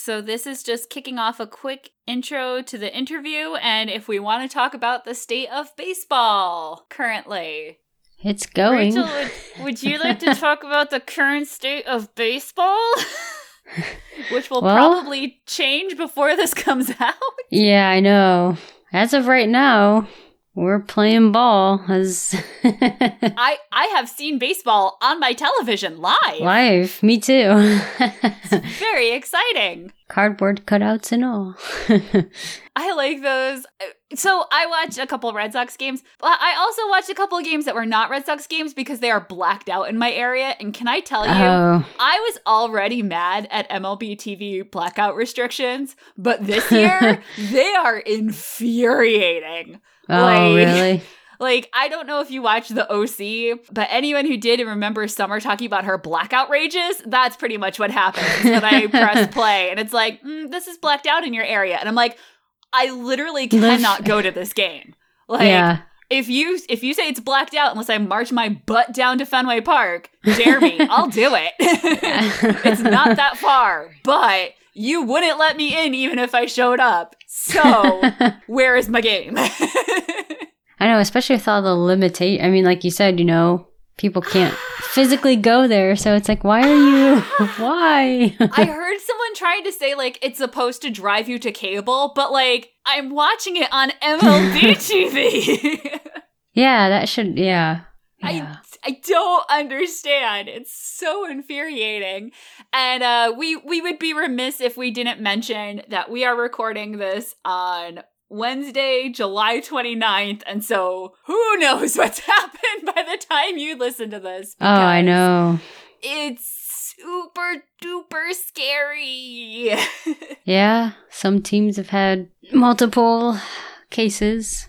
So, this is just kicking off a quick intro to the interview. And if we want to talk about the state of baseball currently, it's going. Rachel, would, would you like to talk about the current state of baseball? Which will well, probably change before this comes out. Yeah, I know. As of right now, we're playing ball as I I have seen baseball on my television live. Live, me too. very exciting. Cardboard cutouts and all. I like those. So I watched a couple Red Sox games. but I also watched a couple of games that were not Red Sox games because they are blacked out in my area. And can I tell you, oh. I was already mad at MLB TV blackout restrictions, but this year they are infuriating. Oh, like, really? Like, I don't know if you watched the OC, but anyone who did and remembers Summer talking about her blackout rages, that's pretty much what happens when I press play. And it's like, mm, this is blacked out in your area. And I'm like, I literally cannot go to this game. Like, yeah. if you if you say it's blacked out unless I march my butt down to Fenway Park, dare me, I'll do it. it's not that far, but you wouldn't let me in even if I showed up. So, where is my game? I know, especially with all the limitation. I mean, like you said, you know, people can't physically go there. So it's like, why are you? why? I heard someone trying to say, like, it's supposed to drive you to cable, but, like, I'm watching it on MLB TV. yeah, that should, yeah. yeah. I I don't understand. It's so infuriating. And uh, we we would be remiss if we didn't mention that we are recording this on Wednesday, July 29th. And so who knows what's happened by the time you listen to this. Oh, I know. It's super duper scary. yeah, some teams have had multiple cases.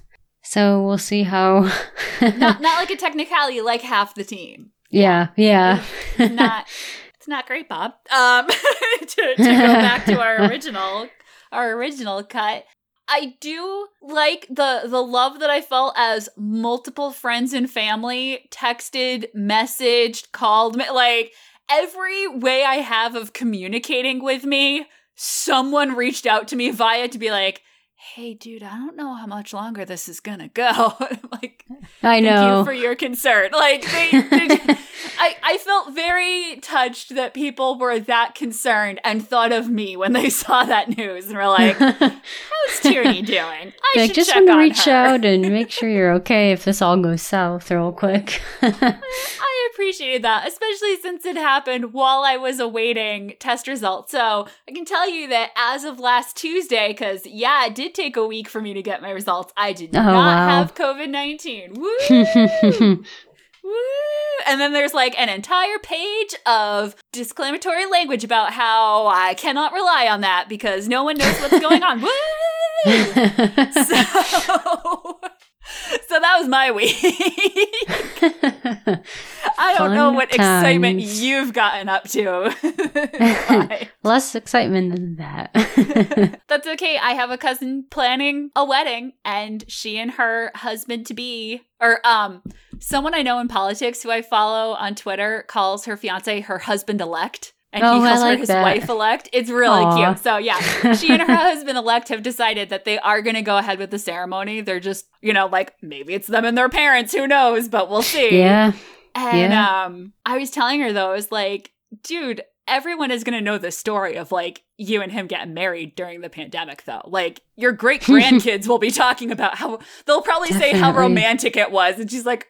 So we'll see how. not, not like a technicality, like half the team. Yeah, yeah. It's not. It's not great, Bob. Um, to, to go back to our original, our original cut. I do like the the love that I felt as multiple friends and family texted, messaged, called me. Like every way I have of communicating with me, someone reached out to me via to be like, hey dude i don't know how much longer this is gonna go. Like i know thank you for your concern. Like they, they I, I felt very touched that people were that concerned and thought of me when they saw that news and were like how's tierney doing? I like, just want to reach her. out and make sure you're okay if this all goes south real quick. I appreciated that especially since it happened while i was awaiting test results. So i can tell you that as of last tuesday because yeah it did did take a week for me to get my results. I did oh, not wow. have COVID 19. Woo! Woo! And then there's like an entire page of disclaimatory language about how I cannot rely on that because no one knows what's going on. Woo! so so that was my week. I don't know what times. excitement you've gotten up to. Less excitement than that. That's okay. I have a cousin planning a wedding, and she and her husband to be, or um, someone I know in politics who I follow on Twitter calls her fiance her husband elect and oh, he calls like her his that. wife elect. It's really Aww. cute. So yeah, she and her husband elect have decided that they are going to go ahead with the ceremony. They're just, you know, like maybe it's them and their parents, who knows, but we'll see. Yeah. And yeah. um I was telling her though, I was like, dude, everyone is going to know the story of like you and him getting married during the pandemic though. Like your great grandkids will be talking about how they'll probably Definitely. say how romantic it was and she's like,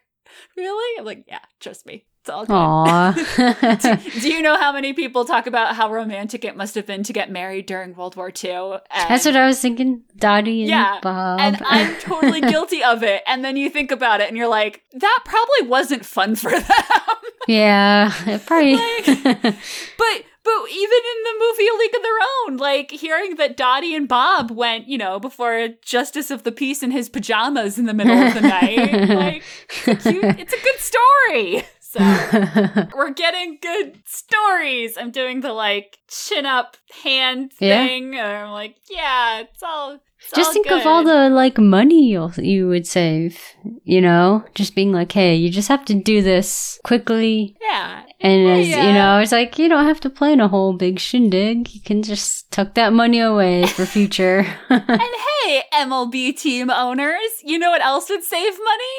"Really?" I'm like, "Yeah, trust me." It's all good. do, do, you know how many people talk about how romantic it must have been to get married during World War II? And That's what I was thinking. Dottie and yeah, Bob. And I'm totally guilty of it. And then you think about it and you're like, that probably wasn't fun for them. yeah, it probably. like, but but even in the movie A League of Their Own, like hearing that Dottie and Bob went, you know, before Justice of the Peace in his pajamas in the middle of the night, like it's a, cute, it's a good story. So we're getting good stories. I'm doing the like chin up hand Yeah. thing. And I'm like, yeah, it's all. It's just all think of all the like money you'll, you would save, you know? Just being like, hey, you just have to do this quickly. Yeah. And as you know, it's like you don't have to plan a whole big shindig. You can just tuck that money away for future. And hey, MLB team owners, you know what else would save money?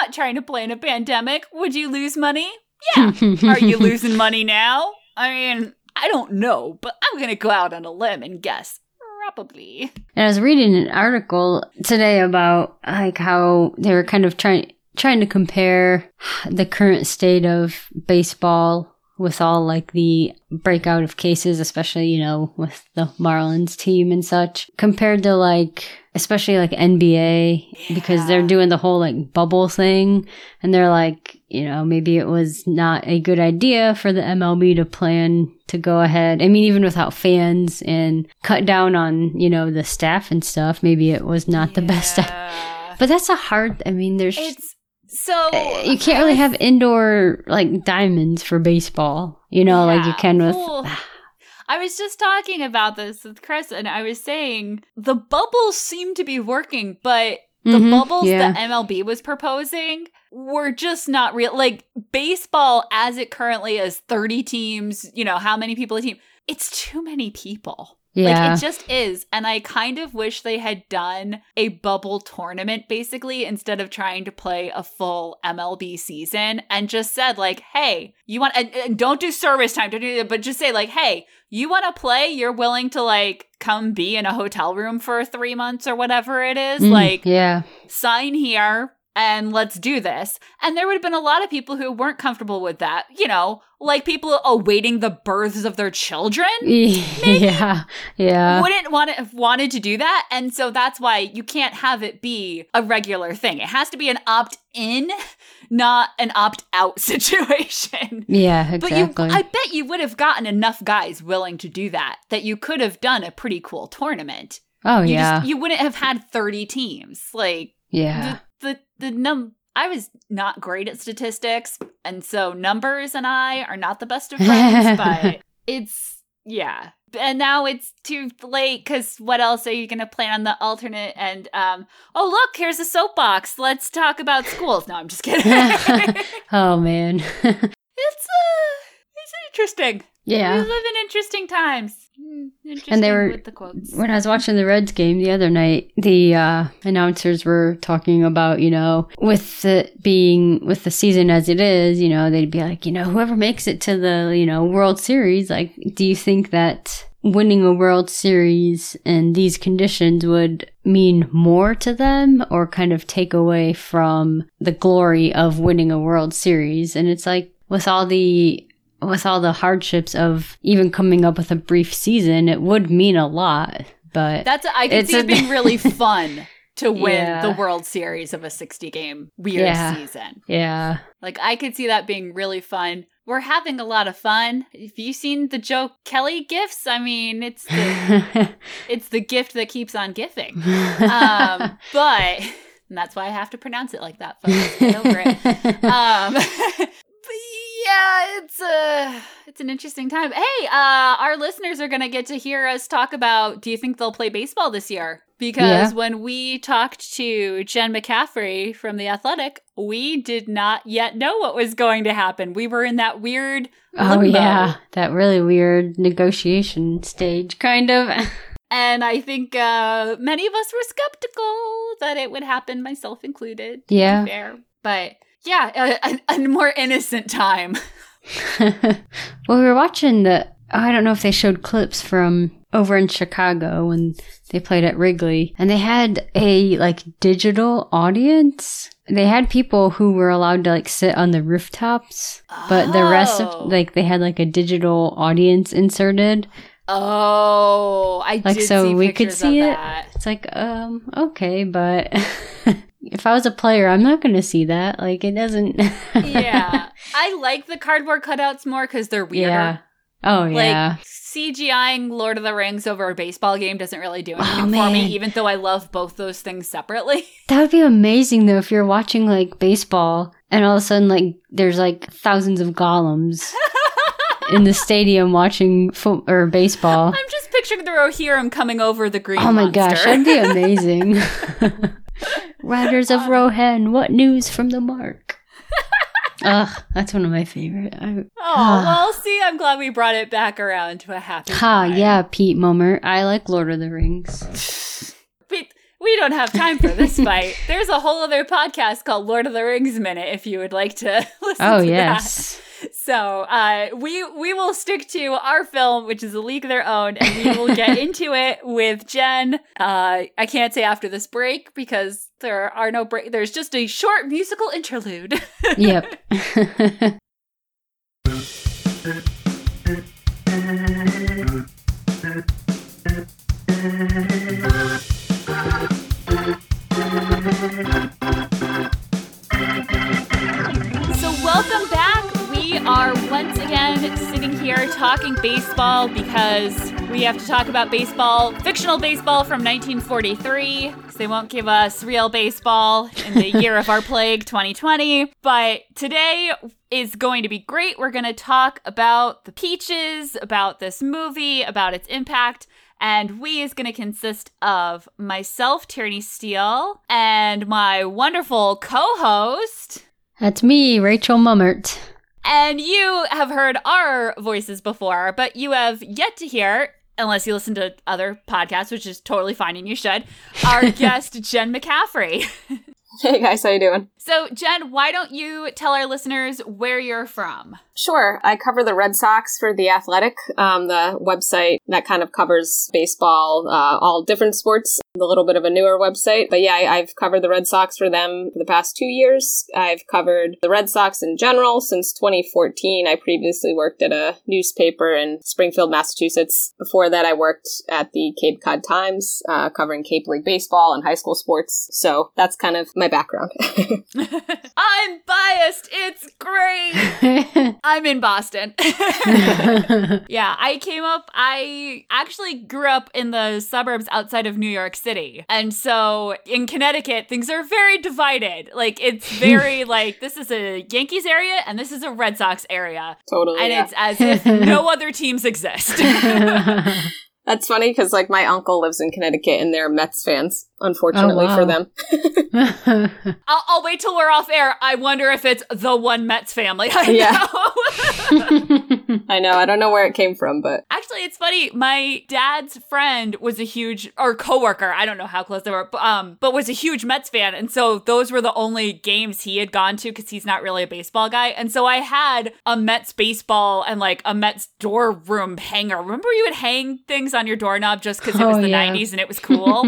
Not trying to plan a pandemic. Would you lose money? Yeah. Are you losing money now? I mean, I don't know, but I'm going to go out on a limb and guess. Probably. And I was reading an article today about like how they were kind of trying trying to compare the current state of baseball with all like the breakout of cases, especially, you know, with the Marlins team and such, compared to like especially like NBA because they're doing the whole like bubble thing and they're like, you know, maybe it was not a good idea for the MLB to plan to go ahead. I mean, even without fans and cut down on, you know, the staff and stuff, maybe it was not the best. But that's a hard, I mean, there's, It's so. uh, you can't really have indoor like diamonds for baseball, you know, like you can with. Well, I was just talking about this with Chris, and I was saying the bubbles seem to be working, but the Mhm, bubbles yeah. that MLB was proposing were just not real. Like baseball, as it currently is, 30 teams, you know, how many people a team? It's too many people. Yeah. Like it just is. And I kind of wish they had done a bubble tournament basically instead of trying to play a full MLB season and just said, like, hey, you want, and, and don't do service time, don't do that, but just say, like, hey, you want to play? You're willing to, like, come be in a hotel room for three months or whatever it is? Mm, Like, yeah. sign here and let's do this. And there would have been a lot of people who weren't comfortable with that, you know, like people awaiting the births of their children Yeah. Yeah. wouldn't want to have wanted to do that. And so that's why you can't have it be a regular thing. It has to be an opt in, not an opt out situation. Yeah, But exactly. you, I bet you would have gotten enough guys willing to do that, that you could have done a pretty cool tournament. oh, You yeah. Just, you wouldn't have had 30 teams. Like, yeah. The num I was not great at statistics, and so numbers and I are not the best of friends, but it's yeah. And now it's too late because what else are you going to plan on the alternate? And um, oh look, here's a soapbox. Let's talk about schools. No, I'm just kidding. oh, man. uh, it's interesting. Yeah. We live in interesting times. Hmm, Interesting And they were- with the quotes. When I was watching the Reds game the other night, the uh, announcers were talking about, you know, with it being, with the season as it is, you know, they'd be like, you know, whoever makes it to the, you know, World Series, like, do you think that winning a World Series in these conditions would mean more to them or kind of take away from the glory of winning a World Series? And it's like, with all the with all the hardships of even coming up with a brief season, it would mean a lot. But That's I could It's see it being really fun to win Yeah. the World Series of a 60 game weird Yeah. season. yeah, Like I could see that being really fun. We're having a lot of fun. If you seen the Joe Kelly gifts, I mean, it's the it's the gift that keeps on giving. Um, but and that's why I have to pronounce it like that, folks. Get over it. Um, yeah, it's a it's an interesting time. Hey, uh, our listeners are gonna get to hear us talk about. Do you think they'll play baseball this year? Because Yeah. when we talked to Jen McCaffrey from the Athletic, we did not yet know what was going to happen. We were in that weird. oh yeah, that really weird negotiation stage, kind of. And I think uh, many of us were skeptical that it would happen, myself included. to be Yeah. fair. But yeah, a, a, a more innocent time. well, we were watching the. Oh, I don't know if they showed clips from over in Chicago when they played at Wrigley, and they had a like digital audience. They had people who were allowed to like sit on the rooftops, but the rest Oh. of like they had like a digital audience inserted. Oh, I Like, did so see we could see it? that. It's like, um, okay, but if I was a player, I'm not going to see that. Like, it doesn't. yeah, I like the cardboard cutouts more because they're weirder. Yeah. Oh, yeah. Like. CGIing Lord of the Rings over a baseball game doesn't really do anything Oh, for me, even though I love both those things separately. That would be amazing though if you're watching like baseball and all of a sudden like there's like thousands of golems in the stadium watching foot or baseball. I'm just picturing the Rohirrim coming over the green. Oh my monster. gosh, that'd be amazing. Riders of um, Rohan, what news from the mark? Ugh, that's one of my favorite. I, Oh, well, see, I'm glad we brought it back around to a happy ha, time. yeah, Pete Mummer. I like Lord of the Rings. We, we don't have time for this fight. There's a whole other podcast called Lord of the Rings Minute if you would like to listen Oh to yes. that. So uh, we we will stick to our film, which is a league of their own, and we will get into it with Jen. Uh, I can't say after this break because there are no break. There's just a short musical interlude. yep. here talking baseball because we have to talk about baseball, fictional baseball from 1943. So, they won't give us real baseball in the year of our plague, 2020. But today is going to be great. We're going to talk about the Peaches, about this movie, about its impact. And we is going to consist of myself, Tierney Steele, and my wonderful co host. That's me, Rachel Mummert. And you have heard our voices before, but you have yet to hear, unless you listen to other podcasts, which is totally fine and you should, our guest, Jen McCaffrey. Hey guys, how you doing? So, Jen, why don't you tell our listeners where you're from? Sure. I cover the Red Sox for The Athletic, um, the website that kind of covers baseball, uh, all different sports, a little bit of a newer website. But yeah, I, I've covered the Red Sox for them for the past two years. I've covered the Red Sox in general since 2014. I previously worked at a newspaper in Springfield, Massachusetts. Before that, I worked at the Cape Cod Times, uh, covering Cape League baseball and high school sports. So that's kind of my background. I'm biased. It's great. I'm in Boston. yeah, I came up, I actually grew up in the suburbs outside of New York City. And so in Connecticut, things are very divided. Like, it's very like, this is a Yankees area and this is a Red Sox area. totally. And yeah. it's as if no other teams exist. That's funny because like my uncle lives in Connecticut and they're Mets fans. Unfortunately Oh, wow. for them, I'll, I'll wait till we're off air. I wonder if it's the one Mets family. I Yeah. know. I know. I don't know where it came from, but Actually, it's funny. My dad's friend was a huge or coworker. I don't know how close they were, but, um, but was a huge Mets fan, and so those were the only games he had gone to because he's not really a baseball guy. And so I had a Mets baseball and like a Mets door room hanger. Remember, you would hang things on your doorknob just because it was Oh, the yeah. '90s and it was cool.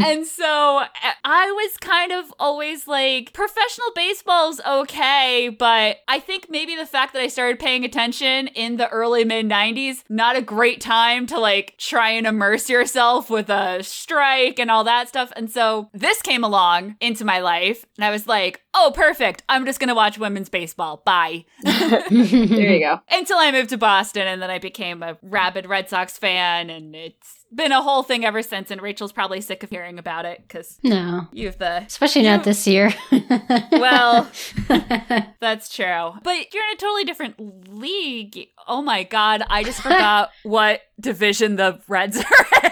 and so uh, I was kind of always like, professional baseball's okay, but I think maybe the fact that I started paying attention in the early mid 90s, not a great time to like try and immerse yourself with a strike and all that stuff. And so this came along into my life, and I was like, oh, perfect. I'm just gonna watch women's baseball. Bye. there you go. Until I moved to Boston, and then I became a rabid Red Sox fan, and it's been a whole thing ever since. And Rachel's probably sick of hearing about it because no. you have the Especially not this year. well, that's true. But you're in a totally different league. Oh my god, I just forgot what division the Reds are in.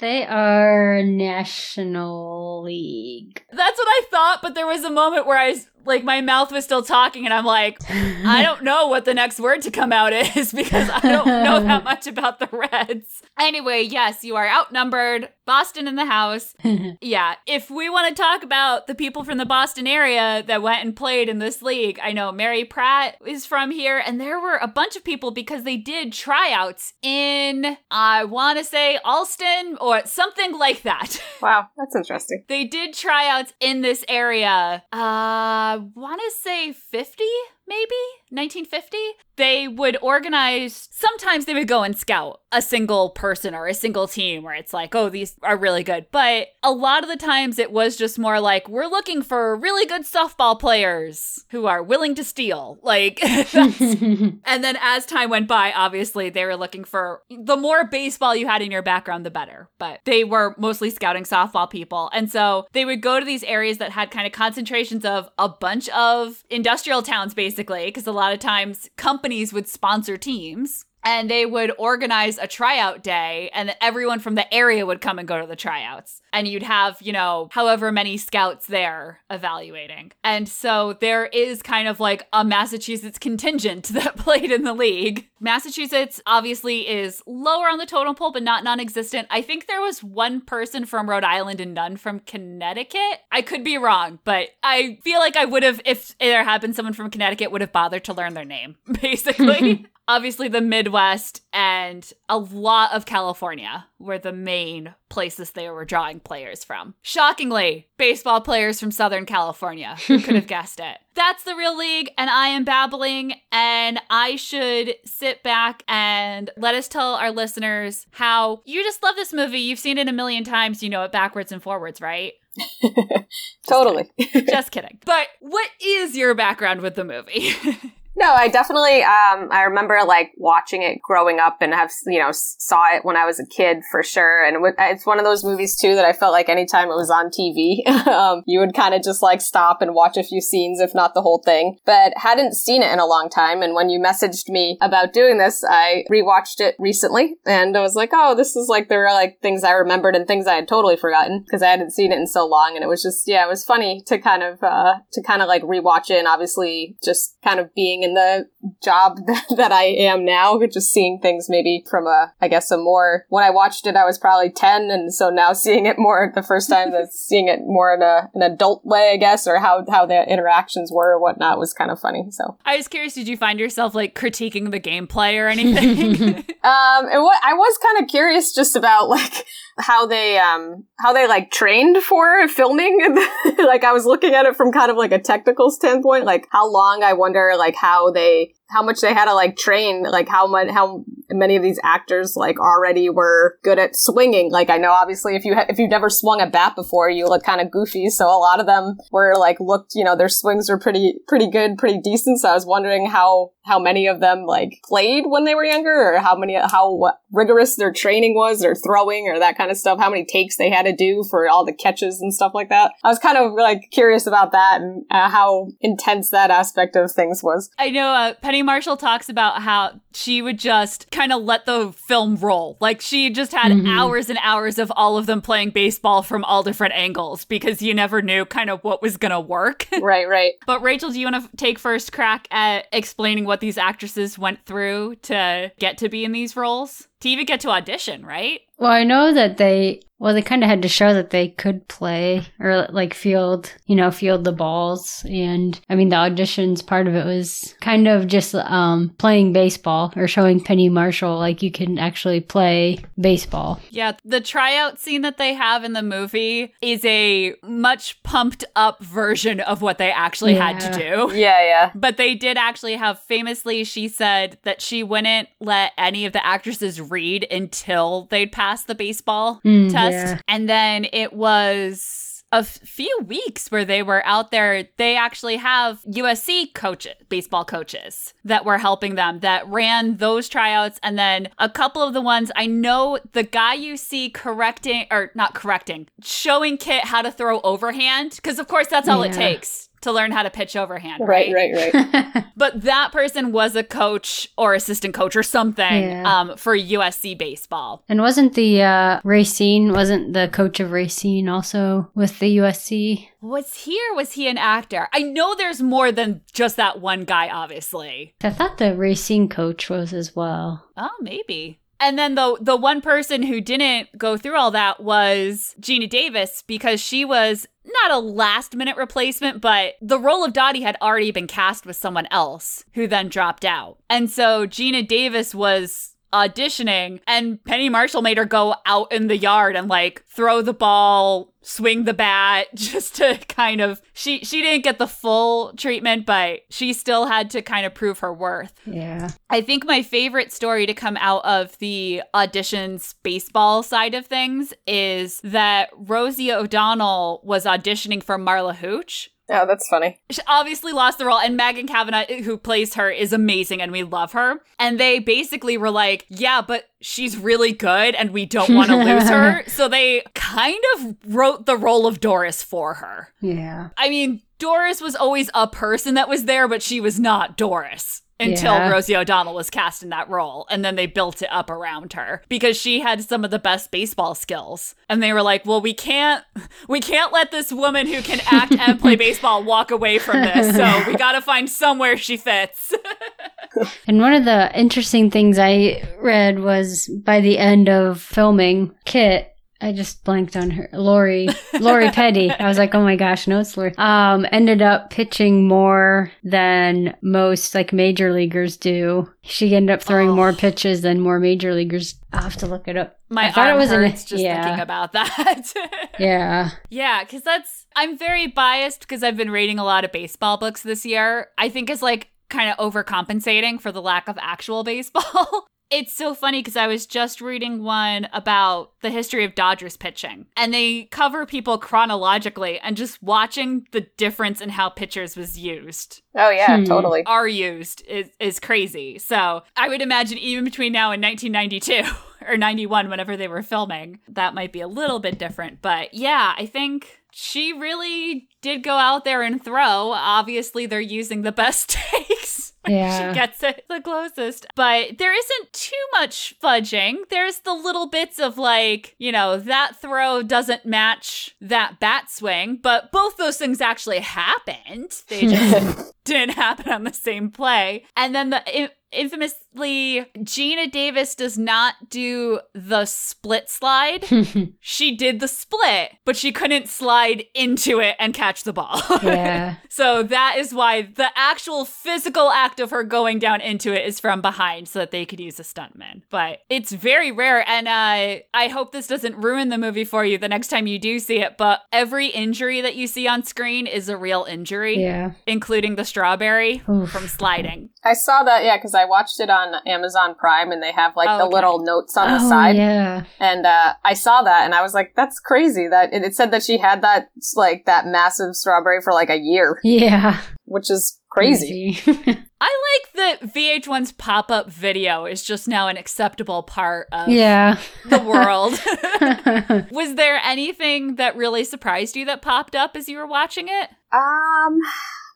they are National League. That's what I thought, but there was a moment where I was like my mouth was still talking and I'm like, I don't know what the next word to come out is because I don't know that much about the Reds. Anyway, yes, you are outnumbered. Boston in the house. Yeah, if we want to talk about the people from the Boston area that went and played in this league, I know Mary Pratt is from here, and there were a bunch of people because they did tryouts in, I want to say, Allston or something like that. Wow, that's interesting. They did tryouts in this area. Uh, Uh, want to say 50 maybe? 1950 they would organize sometimes they would go and scout a single person or a single team where it's like oh these are really good. But a lot of the times it was just more like we're looking for really good softball players who are willing to steal. Like and then as time went by obviously they were looking for the more baseball you had in your background the better. But they were mostly scouting softball people. And so they would go to these areas that had kind of concentrations of a bunch of industrial towns basically because a lot of times companies would sponsor teams and they would organize a tryout day and everyone from the area would come and go to the tryouts. And you'd have you know however many scouts there evaluating. And so there is kind of like a massachusetts contingent that played in the league. Massachusetts obviously is lower on the totem pole but not non-existent. I think there was one person from rhode island and none from connecticut. I could be wrong but i feel like i would have if there had been someone from connecticut would have bothered to learn their name basically obviously the Midwest and a lot of California were the main places they were drawing players from. Shockingly, baseball players from Southern California. Who could have guessed it? That's the real league, and I am babbling, and I should sit back and let us tell our listeners how you just love this movie. You've seen it a million times, you know it backwards and forwards, right? totally. just kidding. But what is your background with the movie? No, I definitely. Um, I remember like watching it growing up, and have you know saw it when I was a kid for sure. And it's one of those movies too that I felt like anytime it was on TV, um, you would kind of just like stop and watch a few scenes, if not the whole thing. But hadn't seen it in a long time. And when you messaged me about doing this, I rewatched it recently, and I was like, oh, this is like there are like things I remembered and things I had totally forgotten because I hadn't seen it in so long. And it was just yeah, it was funny to kind of uh, to kind of like rewatch it, and obviously just kind of being in the job that I am now, just seeing things maybe from a, I guess, a more, when I watched it, I was probably 10. And so now seeing it more the first time, that seeing it more in a, an adult way, I guess, or how, how the interactions were or whatnot was kind of funny. So I was curious, did you find yourself like critiquing the gameplay or anything? um, and what I was kind of curious just about like, how they um how they like trained for filming. Like i was looking at it from kind of like a technical standpoint like how long i wonder like how they how much they had to like train, like how much, how many of these actors like already were good at swinging. Like I know obviously if you ha- if you've never swung a bat before, you look kind of goofy. So a lot of them were like looked, you know, their swings were pretty pretty good, pretty decent. So I was wondering how how many of them like played when they were younger, or how many how what, rigorous their training was, or throwing, or that kind of stuff. How many takes they had to do for all the catches and stuff like that. I was kind of like curious about that and uh, how intense that aspect of things was. I know uh, Penny Marshall talks about how she would just kind of let the film roll. Like she just had mm-hmm. hours and hours of all of them playing baseball from all different angles because you never knew kind of what was going to work. Right, right. but Rachel, do you want to take first crack at explaining what these actresses went through to get to be in these roles? To even get to audition, right? Well, I know that they well, they kind of had to show that they could play or like field, you know, field the balls. And I mean, the auditions part of it was kind of just um, playing baseball or showing Penny Marshall like you can actually play baseball. Yeah, the tryout scene that they have in the movie is a much pumped up version of what they actually yeah. had to do. Yeah, yeah. But they did actually have famously, she said that she wouldn't let any of the actresses read until they'd pass the baseball mm, test. Yeah. And then it was a few weeks where they were out there. They actually have USC coaches, baseball coaches that were helping them that ran those tryouts. And then a couple of the ones I know the guy you see correcting or not correcting, showing Kit how to throw overhand. Cause of course that's all yeah. it takes to learn how to pitch overhand, right? Right, right, right. but that person was a coach or assistant coach or something yeah. um, for USC baseball. And wasn't the uh, Racine, wasn't the coach of Racine also with the USC? Was he or was he an actor? I know there's more than just that one guy, obviously. I thought the Racine coach was as well. Oh, maybe. And then the the one person who didn't go through all that was Geena Davis because she was not a last minute replacement, but the role of Dottie had already been cast with someone else who then dropped out. And so Geena Davis was auditioning and Penny Marshall made her go out in the yard and like throw the ball swing the bat just to kind of she she didn't get the full treatment but she still had to kind of prove her worth Yeah. i think my favorite story to come out of the auditions baseball side of things is that rosie o'donnell was auditioning for marla hooch Oh, that's funny. she obviously lost the role and Megan Cavanagh who plays her is amazing and we love her and they basically were like yeah but she's really good and we don't want to lose her so they kind of wrote the role of Doris for her Yeah. I mean Doris was always a person that was there but she was not Doris until Yeah. Rosie O'Donnell was cast in that role and then they built it up around her because she had some of the best baseball skills and they were like well we can't we can't let this woman who can act and play baseball walk away from this so we got to find somewhere she fits And one of the interesting things I read was by the end of filming Kit, I just blanked on her. Lori, Lori Petty. I was like, oh my gosh, no, it's Lori. Um, ended up pitching more than most like major leaguers do. She ended up throwing Oh. more pitches than more major leaguers. I'll have to look it up. my I thought it was an- just yeah. thinking about that Yeah. Yeah, because that's I'm very biased because I've been reading a lot of baseball books this year. I think it's like kind of overcompensating for the lack of actual baseball. it's so funny because I was just reading one about the history of Dodgers pitching, and they cover people chronologically, and just watching the difference in how pitchers was used Oh yeah, Hmm. totally. are used is is crazy. So I would imagine even between now and 1992 or 91, whenever they were filming, that might be a little bit different. But yeah, I think she really did go out there and throw. Obviously, they're using the best takes. Yeah. She gets it the closest. But there isn't too much fudging. There's the little bits of like, you know, that throw doesn't match that bat swing, but both those things actually happened. They just didn't happen on the same play. And then the infamously Geena Davis does not do the split slide. she did the split, but she couldn't slide into it and catch the ball. yeah. so that is why the actual physical act of her going down into it is from behind so that they could use a stuntman. But it's very rare and uh, I hope this doesn't ruin the movie for you the next time you do see it, but every injury that you see on screen is a real injury, Yeah. including the strawberry Oof. from sliding. I saw that, yeah, because I watched it on Amazon Prime, and they have like Oh, the okay. little notes on the oh, side. yeah. And uh, I saw that, and I was like, "That's crazy!" That it, it said that she had that like that massive strawberry for like a year, Yeah. which is crazy. I like that VH1's pop up video is just now an acceptable part of yeah. the world. Was there anything that really surprised you that popped up as you were watching it? Um,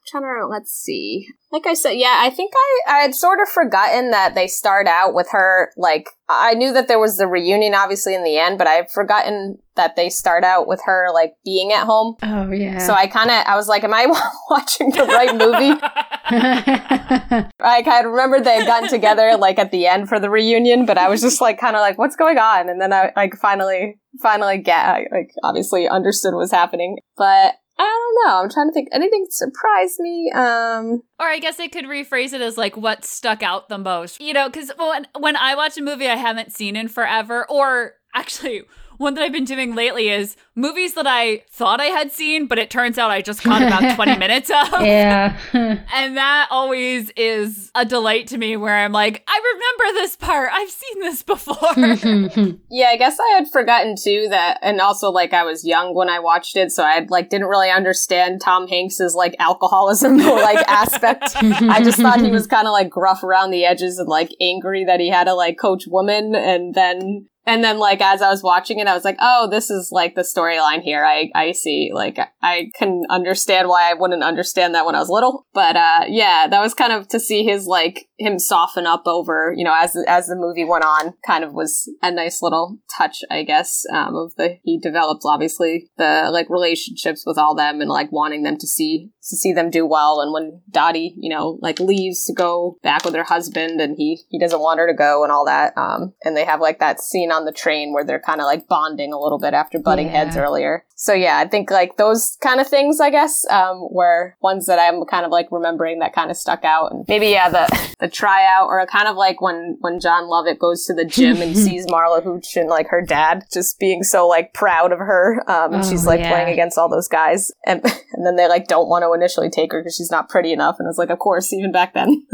trying to let's see. Like I said, yeah, I think I I had sort of forgotten that they start out with her. Like I knew that there was the reunion, obviously in the end, but I've forgotten that they start out with her like being at home. oh, yeah. So I kind of I was like, am I watching the right movie? Like I remembered they had gotten together like at the end for the reunion, but I was just like kind of like, what's going on? And then I like finally finally get like obviously understood what's happening, but. I don't know. I'm trying to think. Anything surprised me? Um, Or I guess I could rephrase it as like what stuck out the most. You know, because when when I watch a movie I haven't seen in forever, or actually one that I've been doing lately is movies that I thought I had seen, but it turns out I just caught about 20 minutes of. yeah. And that always is a delight to me where I'm like, I remember this part. I've seen this before. yeah, I guess I had forgotten too that, and also like I was young when I watched it, so I like didn't really understand Tom Hanks's like alcoholism like aspect. I just thought he was kind of like gruff around the edges and like angry that he had to like coach women, and then and then like as I was watching it, I was like, oh, this is like the storyline here. I I see. Like I can understand why I wouldn't understand that when I was little, but uh, yeah, that was kind of to see his like him soften up over you know as as the movie went on. Kind of was a nice little touch, I guess. Um, of the he developed obviously the like relationships with all them and like wanting them to see to see them do well. And when Dottie, you know, like leaves to go back with her husband and he he doesn't want her to go and all that. Um, and they have like that scene on the train where they're kind of like bonding a little bit after butting Yeah. heads earlier. So yeah, I think like those kind of things, I guess, um, were ones that I'm kind of like remembering that kind of stuck out. And maybe yeah, the the tryout or kind of like when when Jon Lovitz goes to the gym and sees Marla Hooch and like her dad just being so like proud of her. Um, and Oh, she's like yeah. playing against all those guys, and and then they like don't want to initially take her because she's not pretty enough. And it's like, of course, even back then.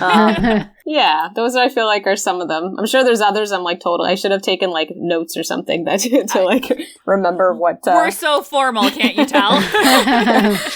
um, yeah, those I feel like are some of them. I'm sure there's others. I'm like totally. I should have taken like notes or something that to like remember what. Uh, We're so formal, can't you tell?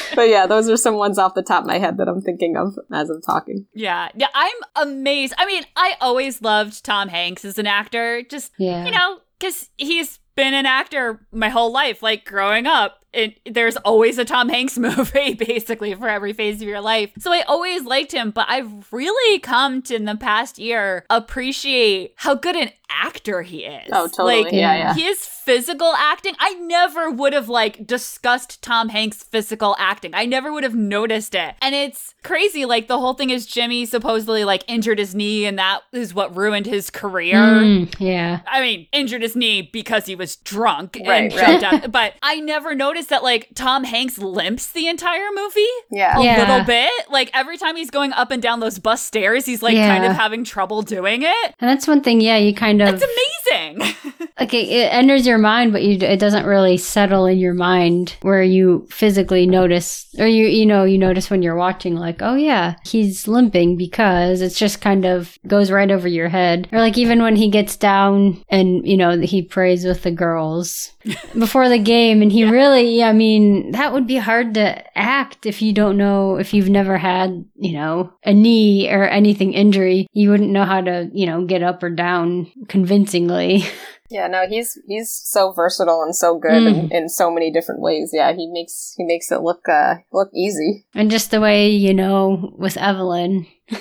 but yeah, those are some ones off the top of my head that I'm thinking of as I'm talking. yeah. Yeah, I'm amazed. I mean, I always loved Tom Hanks as an actor. Just yeah. you know, because he's been an actor my whole life, like growing up. It, there's always a Tom Hanks movie, basically, for every phase of your life. So I always liked him, but I've really come to, in the past year, appreciate how good an actor he is. Oh, totally. Like, yeah, yeah. his physical acting, I never would have, like, discussed Tom Hanks' physical acting. I never would have noticed it. And it's crazy. Like, the whole thing is Jimmy supposedly, like, injured his knee, and that is what ruined his career. Mm, yeah. I mean, injured his knee because he was drunk and Right, jumped out. But I never noticed that like Tom Hanks limps the entire movie Yeah. a Yeah. little bit. Like every time he's going up and down those bus stairs, he's like kind of having trouble doing it. And that's one thing, yeah, you kind of It's amazing. like it, it enters your mind, but you it doesn't really settle in your mind where you physically notice, or you you know you notice when you're watching, like, oh yeah, he's limping because it's just kind of goes right over your head. Or like even when he gets down and you know he prays with the girls before the game, and he really, I mean, that would be hard to act if you don't know if you've never had you know a knee or anything injury, you wouldn't know how to you know get up or down convincingly. Yeah, no, he's he's so versatile and so good in, in so many different ways. Yeah, he makes he makes it look uh look easy. And just the way, you know, with Evelyn,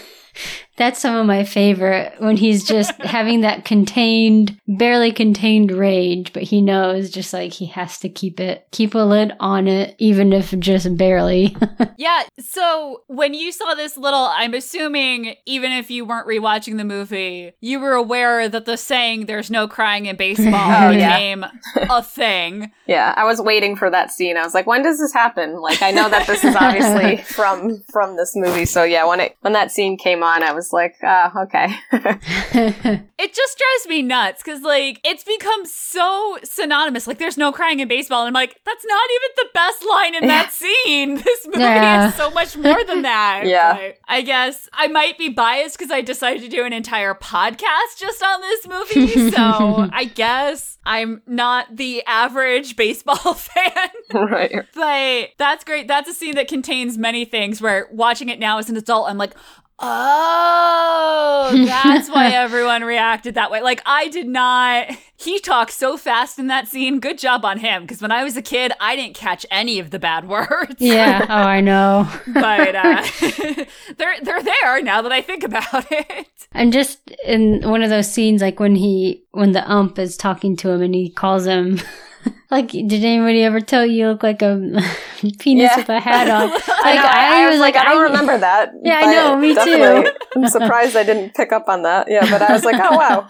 that's some of my favorite when he's just having that contained, barely contained rage, but he knows just like he has to keep it, keep a lid on it, even if just barely. yeah. So when you saw this little, I'm assuming even if you weren't rewatching the movie, you were aware that the saying "there's no crying in baseball" Oh, yeah. became a thing. Yeah, I was waiting for that scene. I was like, when does this happen? Like, I know that this is obviously from from this movie. So yeah, when it when that scene came on, I was like, ah, okay. It just drives me nuts because, like, it's become so synonymous. Like, there's no crying in baseball. And I'm like, that's not even the best line in that scene. This movie Yeah. is so much more than that. Yeah. But I guess I might be biased because I decided to do an entire podcast just on this movie. So I guess I'm not the average baseball fan. right. But that's great. That's a scene that contains many things where watching it now as an adult, I'm like, oh, that's why everyone reacted that way. Like, I did not. He talks so fast in that scene. Good job on him. Because when I was a kid, I didn't catch any of the bad words. yeah. Oh, I know. but uh, they're they're there now that I think about it. And just in one of those scenes, like when he, when the ump is talking to him and he calls him, like, did anybody ever tell you you look like a penis Yeah. with a hat on? Like, I, know, I, was like, I don't remember that. Yeah, I know, me too. I'm surprised I didn't pick up on that. Yeah, but I was like, oh wow.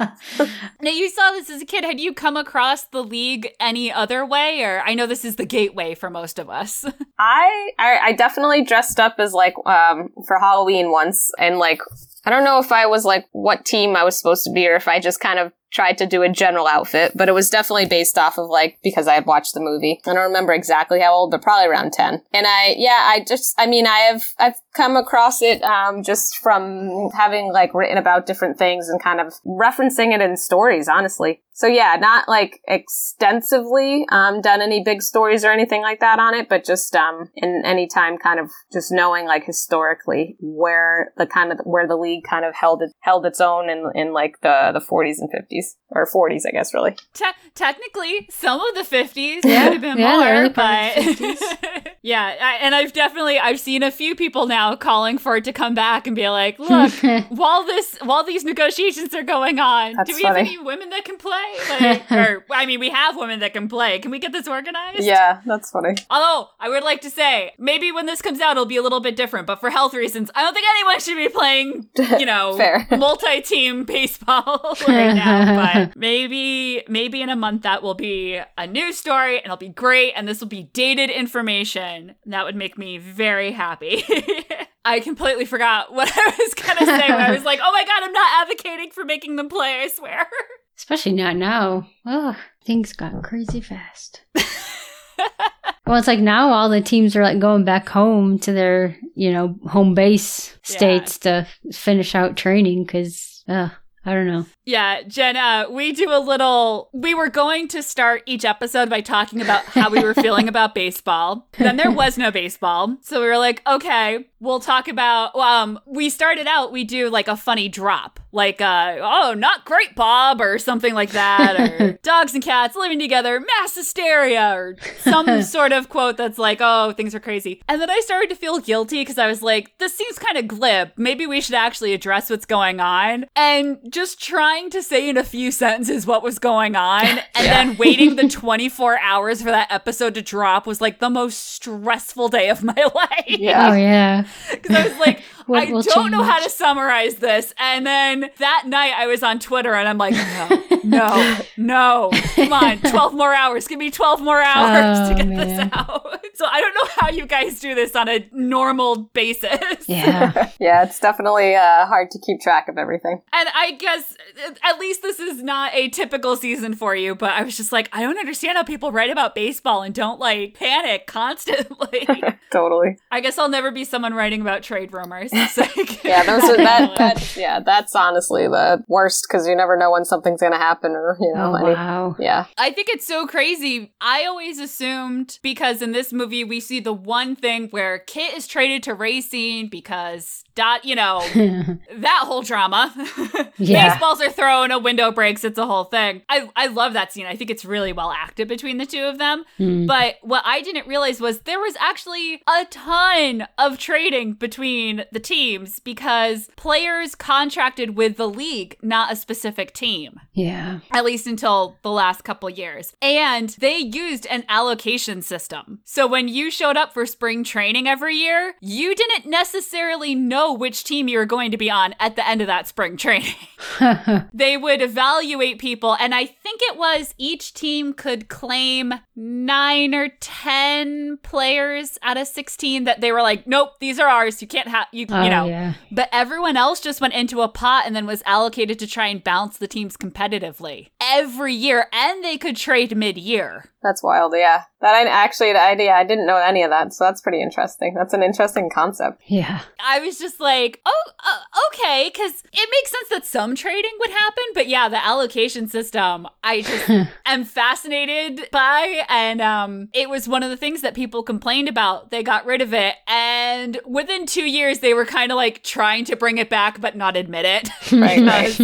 Now you saw this as a kid. Had you come across the league any other way, or I know this is the gateway for most of us. I, I I definitely dressed up as like um for Halloween once and like I don't know if I was like what team I was supposed to be or if I just kind of tried to do a general outfit, but it was definitely based off of like because I had watched the movie. I don't remember exactly how old, but probably around 10. And I yeah, I just I mean, I have I've come across it um just from having like written about different things and kind of referencing it in stories, honestly. So yeah, not like extensively um, done any big stories or anything like that on it, but just um, in any time kind of just knowing like historically where the kind of where the league kind of held it held its own in in like the the 40s and 50s or 40s, I guess, really. Te- technically, some of the 50s Yeah, could have been yeah, more, but part of the yeah, I, and I've definitely I've seen a few people now calling for it to come back and be like, look, while this while these negotiations are going on, That's do we have any women that can play? Like, or I mean, we have women that can play. Can we get this organized? Yeah, that's funny. Although I would like to say, maybe when this comes out, it'll be a little bit different. But for health reasons, I don't think anyone should be playing, you know, Fair. multi-team baseball right now. But maybe, maybe in a month that will be a news story, and it'll be great. And this will be dated information. That would make me very happy. I completely forgot what I was gonna say. When I was like, "Oh my god, I'm not advocating for making them play." I swear. Especially not now. Ugh, things got crazy fast. well, it's like now all the teams are like going back home to their, you know, home base states to finish out training because, uh, I don't know. Yeah, Jenna, we do a little. We were going to start each episode by talking about how we were feeling about baseball. Then there was no baseball. So we were like, okay, we'll talk about. Um, we started out, we do like a funny drop, like, uh, oh, not great, Bob, or something like that, or dogs and cats living together, mass hysteria, or some sort of quote that's like, oh, things are crazy. And then I started to feel guilty because I was like, this seems kind of glib. Maybe we should actually address what's going on. And just trying to say in a few sentences what was going on and then waiting the 24 hours for that episode to drop was like the most stressful day of my life. Yeah. Oh, yeah. Because I was like, I don't know how to summarize this. And then that night I was on Twitter and I'm like, no, no, no. Come on, 12 more hours. Give me 12 more hours Oh, to get man. this out. So I don't know how you guys do this on a normal basis. Yeah. Yeah, it's definitely uh, hard to keep track of everything. And I guess at least this is not a typical season for you, but I was just like, I don't understand how people write about baseball and don't like panic constantly. Totally. I guess I'll never be someone writing about trade rumors. Like- Yeah, those are that. that yeah, that's honestly the worst because you never know when something's gonna happen or you know. Oh, any- wow. Yeah. I think it's so crazy. I always assumed because in this movie we see the one thing where Kit is traded to Racine because dot, you know, that whole drama. Yeah. Baseballs are thrown, a window breaks, it's a whole thing. I, I love that scene. I think it's really well acted between the two of them. Hmm. But what I didn't realize was there was actually a ton of trading between the teams because players contracted with the league, not a specific team yeah. at least until the last couple years. And they used an allocation system. So when you showed up for spring training every year, you didn't necessarily know which team you were going to be on at the end of that spring training. they would evaluate people, and I think it was each team could claim nine or 10 players out of 16 that they were like, nope, these are ours. You can't have, you, oh, you know. yeah. But everyone else just went into a pot and then was allocated to try and balance the teams competitively every year, and they could trade mid year. That's wild. Yeah. That I actually, the idea, I didn't know any of that. So that's pretty interesting. That's an interesting concept. Yeah. I was just like, oh, uh, okay, because it makes sense that some trading would happen. But yeah, the allocation system, I just am fascinated by. And um, it was one of the things that people complained about. They got rid of it. And within two years, they were kind of like trying to bring it back, but not admit it. Right, right.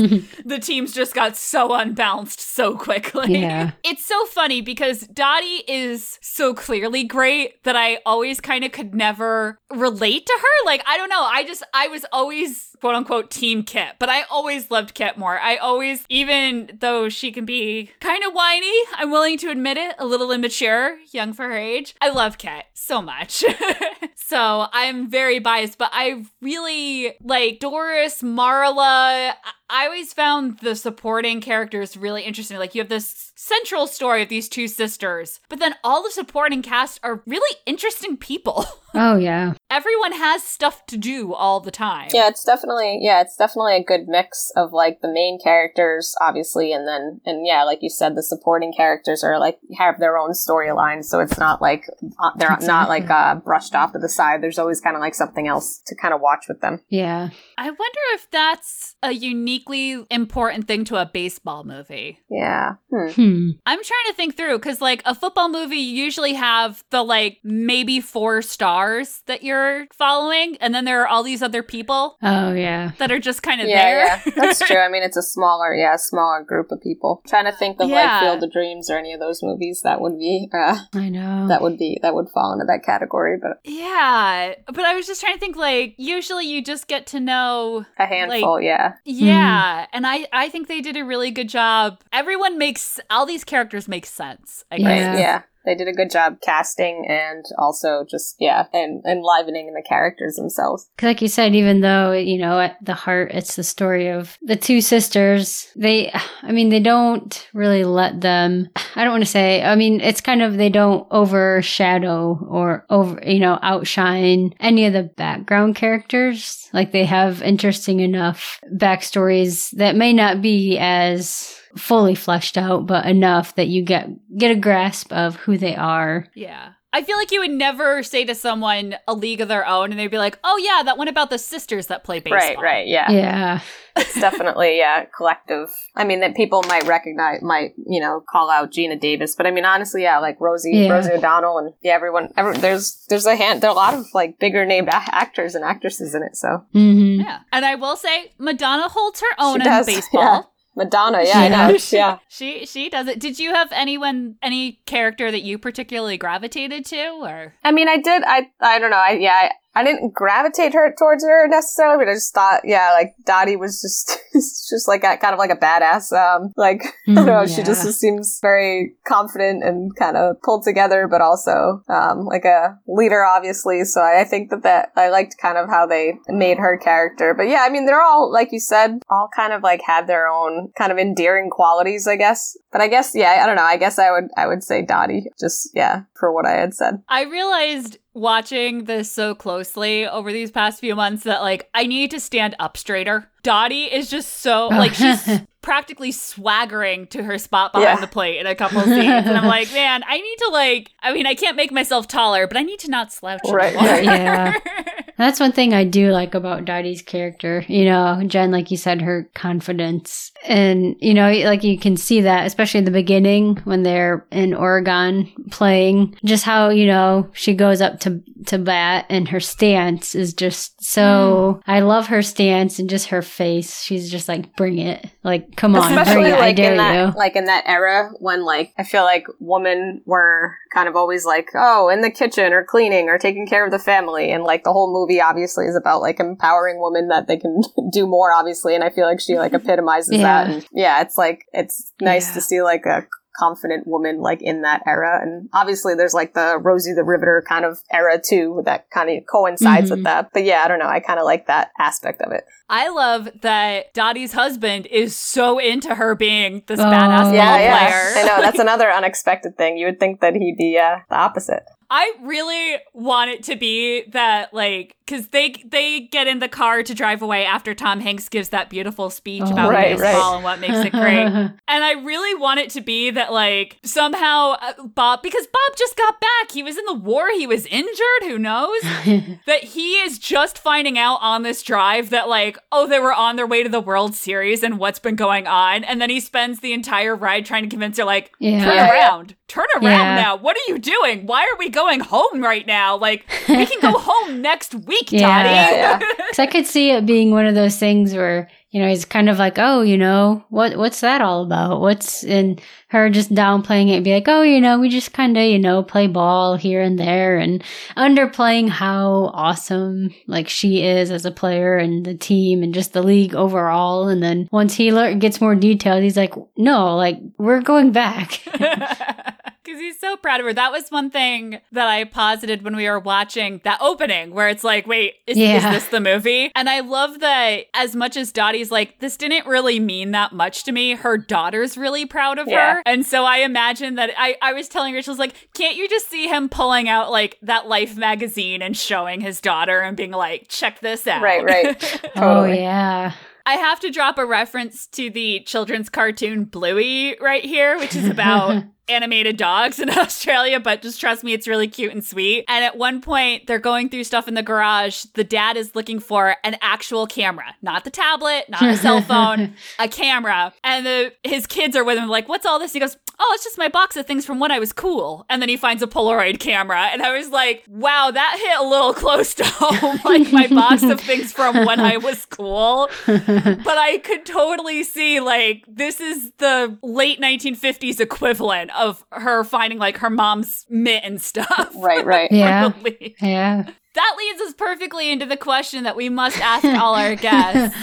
the teams just got so unbalanced so quickly. Yeah. It's so funny because Dottie is so clearly great that I always kind of could never relate to her. Like, I don't know. I just, I was always quote unquote team Kit, but I always loved Kit more. I always, even though she can be kind of whiny, I'm willing to admit it, a little immature, young for her age. I love Kit so much. so I'm very biased, but I really like Doris, Marla. I- I always found the supporting characters really interesting. Like you have this central story of these two sisters, but then all the supporting cast are really interesting people. Oh, yeah. Everyone has stuff to do all the time. Yeah, it's definitely yeah, it's definitely a good mix of like the main characters, obviously, and then and yeah, like you said, the supporting characters are like have their own storylines, so it's not like uh, they're not like uh, brushed off to the side. There's always kind of like something else to kind of watch with them. Yeah. I wonder if that's a uniquely important thing to a baseball movie. Yeah. Hmm. Hmm. I'm trying to think through because, like, a football movie, you usually have the like maybe four stars that you're following, and then there are all these other people Oh, yeah. that are just kind of Yeah, there. yeah, that's true. I mean, it's a smaller, yeah, smaller group of people. trying to think of Yeah. like Field of Dreams or any of those movies that would be uh, I know. that would be that would fall into that category, but yeah, but I was just trying to think like usually you just get to know a handful, yeah. yeah, Mm. Yeah, and I I think they did a really good job. Everyone makes all these characters make sense. I guess. Yeah. Yeah. They did a good job casting and also just, yeah, and enlivening the characters themselves. like you said, even though, you know, at the heart, it's the story of the two sisters, they, I mean, they don't really let them, I don't want to say, I mean, it's kind of, they don't overshadow or over, you know, outshine any of the background characters. Like they have interesting enough backstories that may not be as fully fleshed out, but enough that you get, get a grasp of who they are. Yeah. I feel like you would never say to someone a league of their own and they'd be like, oh, yeah, that one about the sisters that play baseball. Right, right, yeah. Yeah. It's definitely, yeah, collective. I mean, that people might recognize, might, you know, call out Geena Davis, but I mean, honestly, yeah, like Rosie, Yeah. Rosie O'Donnell and yeah, everyone, every, there's, there's a hand, there are a lot of like bigger named a- actors and actresses in it, so. hmm Yeah. And I will say, Madonna holds her own She in does, baseball. yeah. Madonna, yeah, I know, yeah. She she does it. Did you have anyone any character that you particularly gravitated to or I mean, I did. I I don't know. I yeah. I, I didn't gravitate her towards her necessarily, but I just thought, yeah, like Dottie was just just like a, kind of like a badass. Um, like I don't know, she just Yeah. seems very confident and kind of pulled together, but also um like a leader, obviously. So I, I think that that I liked kind of how they made her character. But yeah, I mean, they're all like you said, all kind of like had their own kind of endearing qualities, I guess. But I guess yeah, I don't know. I guess I would I would say Dottie, just yeah, for what I had said. I realized watching this so closely over these past few months that like I need to stand up straighter. Dottie is just so like she's practically swaggering to her spot behind Yeah. the plate in a couple of scenes. and I'm like, man, I need to like I mean, I can't make myself taller, but I need to not slouch Right, right. Yeah. That's one thing I do like about Dottie's character. You know, Jen, like you said, her confidence. And, you know, like you can see that, especially in the beginning when they're in Oregon playing, just how, you know, she goes up to, to bat and her stance is just so, mm. I love her stance and just her face. She's just like, bring it. Like, come on, bring especially it. I like dare in that you. like in that era when like I feel like women were kind of always like oh in the kitchen or cleaning or taking care of the family and like the whole movie obviously is about like empowering women that they can do more obviously and I feel like she like epitomizes that Yeah. and yeah it's like it's nice Yeah. to see like a confident woman like in that era and obviously there's like the Rosie the Riveter kind of era too that kind of coincides Mhm. with that but yeah I don't know I kind of like that aspect of it I love that Dottie's husband is so into her being this Oh. badass ball yeah, yeah. player. I know that's another unexpected thing. You would think that he'd be uh, the opposite. I really want it to be that like because they they get in the car to drive away after Tom Hanks gives that beautiful speech Oh. about Right, baseball right. and what makes it great. and I really want it to be that like somehow uh, Bob because Bob just got back. He was in the war. He was injured. Who knows? that he is just finding out on this drive that like oh they were on their way to the World Series and what's been going on, and then he spends the entire ride trying to convince her like Yeah. turn Yeah, yeah. around, turn around Yeah. now. What are you doing? Why are we going home right now? Like we can go home next week, Yeah. Dottie. Yeah, Because I could see it being one of those things where you know he's kind of like, oh, you know, what what's that all about? What's in her just downplaying it, and be like, oh, you know, we just kind of you know play ball here and there, and underplaying how awesome like she is as a player and the team and just the league overall. And then once he lear- gets more details, he's like, no, like we're going back. Because he's so proud of her. That was one thing that I posited when we were watching that opening, where it's like, wait, is, is this the movie? And I love that as much as Dottie's like, this didn't really mean that much to me, her daughter's really proud of Yeah. her. And so I imagine that I, I was telling Rachel, I was like, can't you just see him pulling out like that Life magazine and showing his daughter and being like, check this out? Right, right. Oh yeah. I have to drop a reference to the children's cartoon Bluey right here, which is about animated dogs in Australia, but just trust me, it's really cute and sweet. And at one point, they're going through stuff in the garage. The dad is looking for an actual camera, not the tablet, not a cell phone, a camera. And the, his kids are with him, like, what's all this? He goes, Oh, it's just my box of things from when I was cool. And then he finds a Polaroid camera. And I was like, wow, that hit a little close to home. like my box of things from when I was cool but I could totally see like this is the late 1950s equivalent of her finding like her mom's mitt and stuff. Right, right. Yeah. Yeah. That leads us perfectly into the question that we must ask all our guests.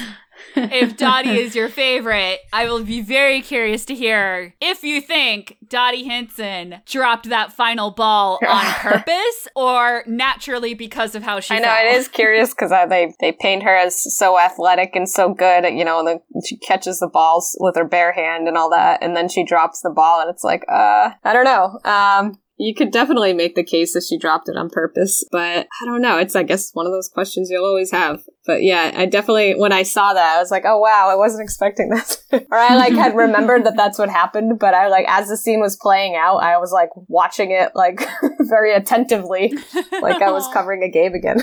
if Dottie is your favorite, I will be very curious to hear if you think Dottie Hinson dropped that final ball on purpose or naturally because of how she I know fell. it is curious because they they paint her as so athletic and so good. You know, and then she catches the balls with her bare hand and all that, and then she drops the ball, and it's like, uh, I don't know. Um, you could definitely make the case that she dropped it on purpose, but I don't know. It's, I guess, one of those questions you'll always have. But yeah, I definitely, when I saw that, I was like, oh wow, I wasn't expecting this. or I like had remembered that that's what happened, but I like, as the scene was playing out, I was like watching it like very attentively, like I was covering a game again.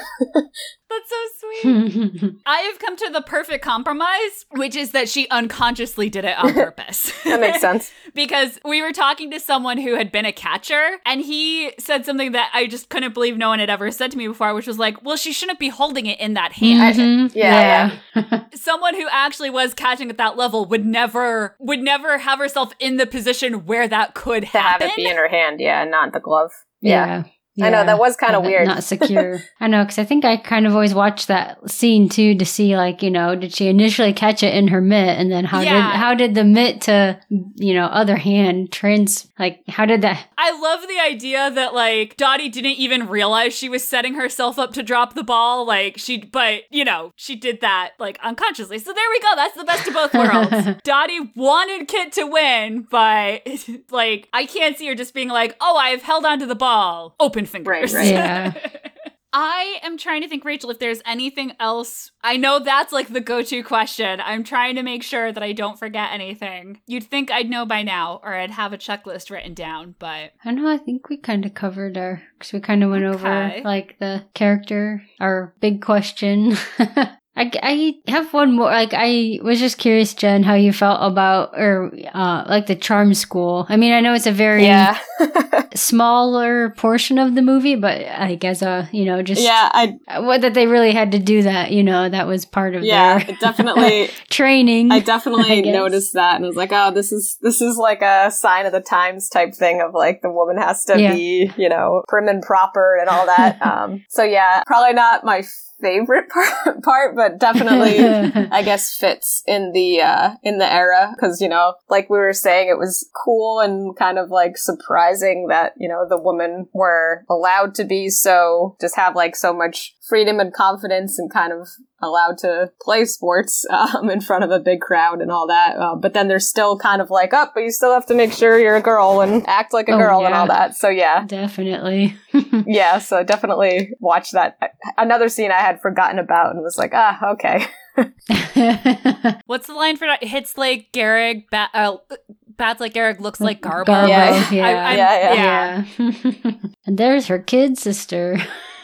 That's so sweet. I have come to the perfect compromise, which is that she unconsciously did it on purpose. that makes sense. because we were talking to someone who had been a catcher and he said something that I just couldn't believe no one had ever said to me before, which was like, well, she shouldn't be holding it in that hand. Mhm. yeah, Someone who actually was catching at that level would never would never have herself in the position where that could to have happen. it be in her hand, yeah, not the glove. Yeah. I know, that was kinda weird. Not secure. I know, because I think I kind of always watched that scene too to see, like, you know, did she initially catch it in her mitt, and then how Yeah. did how did the mitt to you know other hand trans like how did that? I love the idea that like Dottie didn't even realize she was setting herself up to drop the ball. Like she, but you know, she did that like unconsciously. So there we go. That's the best of both worlds. Dottie wanted Kit to win, but like I can't see her just being like, "Oh, I've held onto the ball, open fingers." Right, right. Yeah. I am trying to think, Rachel, if there's anything else. I know that's like the go to question. I'm trying to make sure that I don't forget anything. You'd think I'd know by now, or I'd have a checklist written down, but I don't know. I think we kind of covered our because we kind of went Okay. over like the character, our big question. I, I have one more. Like I was just curious, Jen, how you felt about or uh like the charm school. I mean, I know it's a very Yeah. smaller portion of the movie, but like as a you know just yeah, I what that they really had to do that. You know, that was part of yeah, their definitely training. I I definitely guess. noticed that and was like, oh, this is this is like a sign of the times type thing of like the woman has to Yeah. be, you know, prim and proper and all that. um so yeah, probably not my favorite part, part but definitely I guess fits in the uh in the era. Because you know like we were saying it was cool and kind of like surprising that you know the women were allowed to be so just have like so much freedom and confidence and kind of allowed to play sports um, in front of a big crowd and all that uh, but then they're still kind of like up but you still have to make sure you're a girl and act like a Oh, girl and all that so yeah Definitely. yeah so definitely watch that another scene i had forgotten about and was like ah okay What's the line for that? Hits like Gehrig, ba- uh, bats like Gehrig, looks like Garbo. Garbo, Yeah. yeah. I- I'm- Yeah, yeah. Yeah. and there's her kid sister.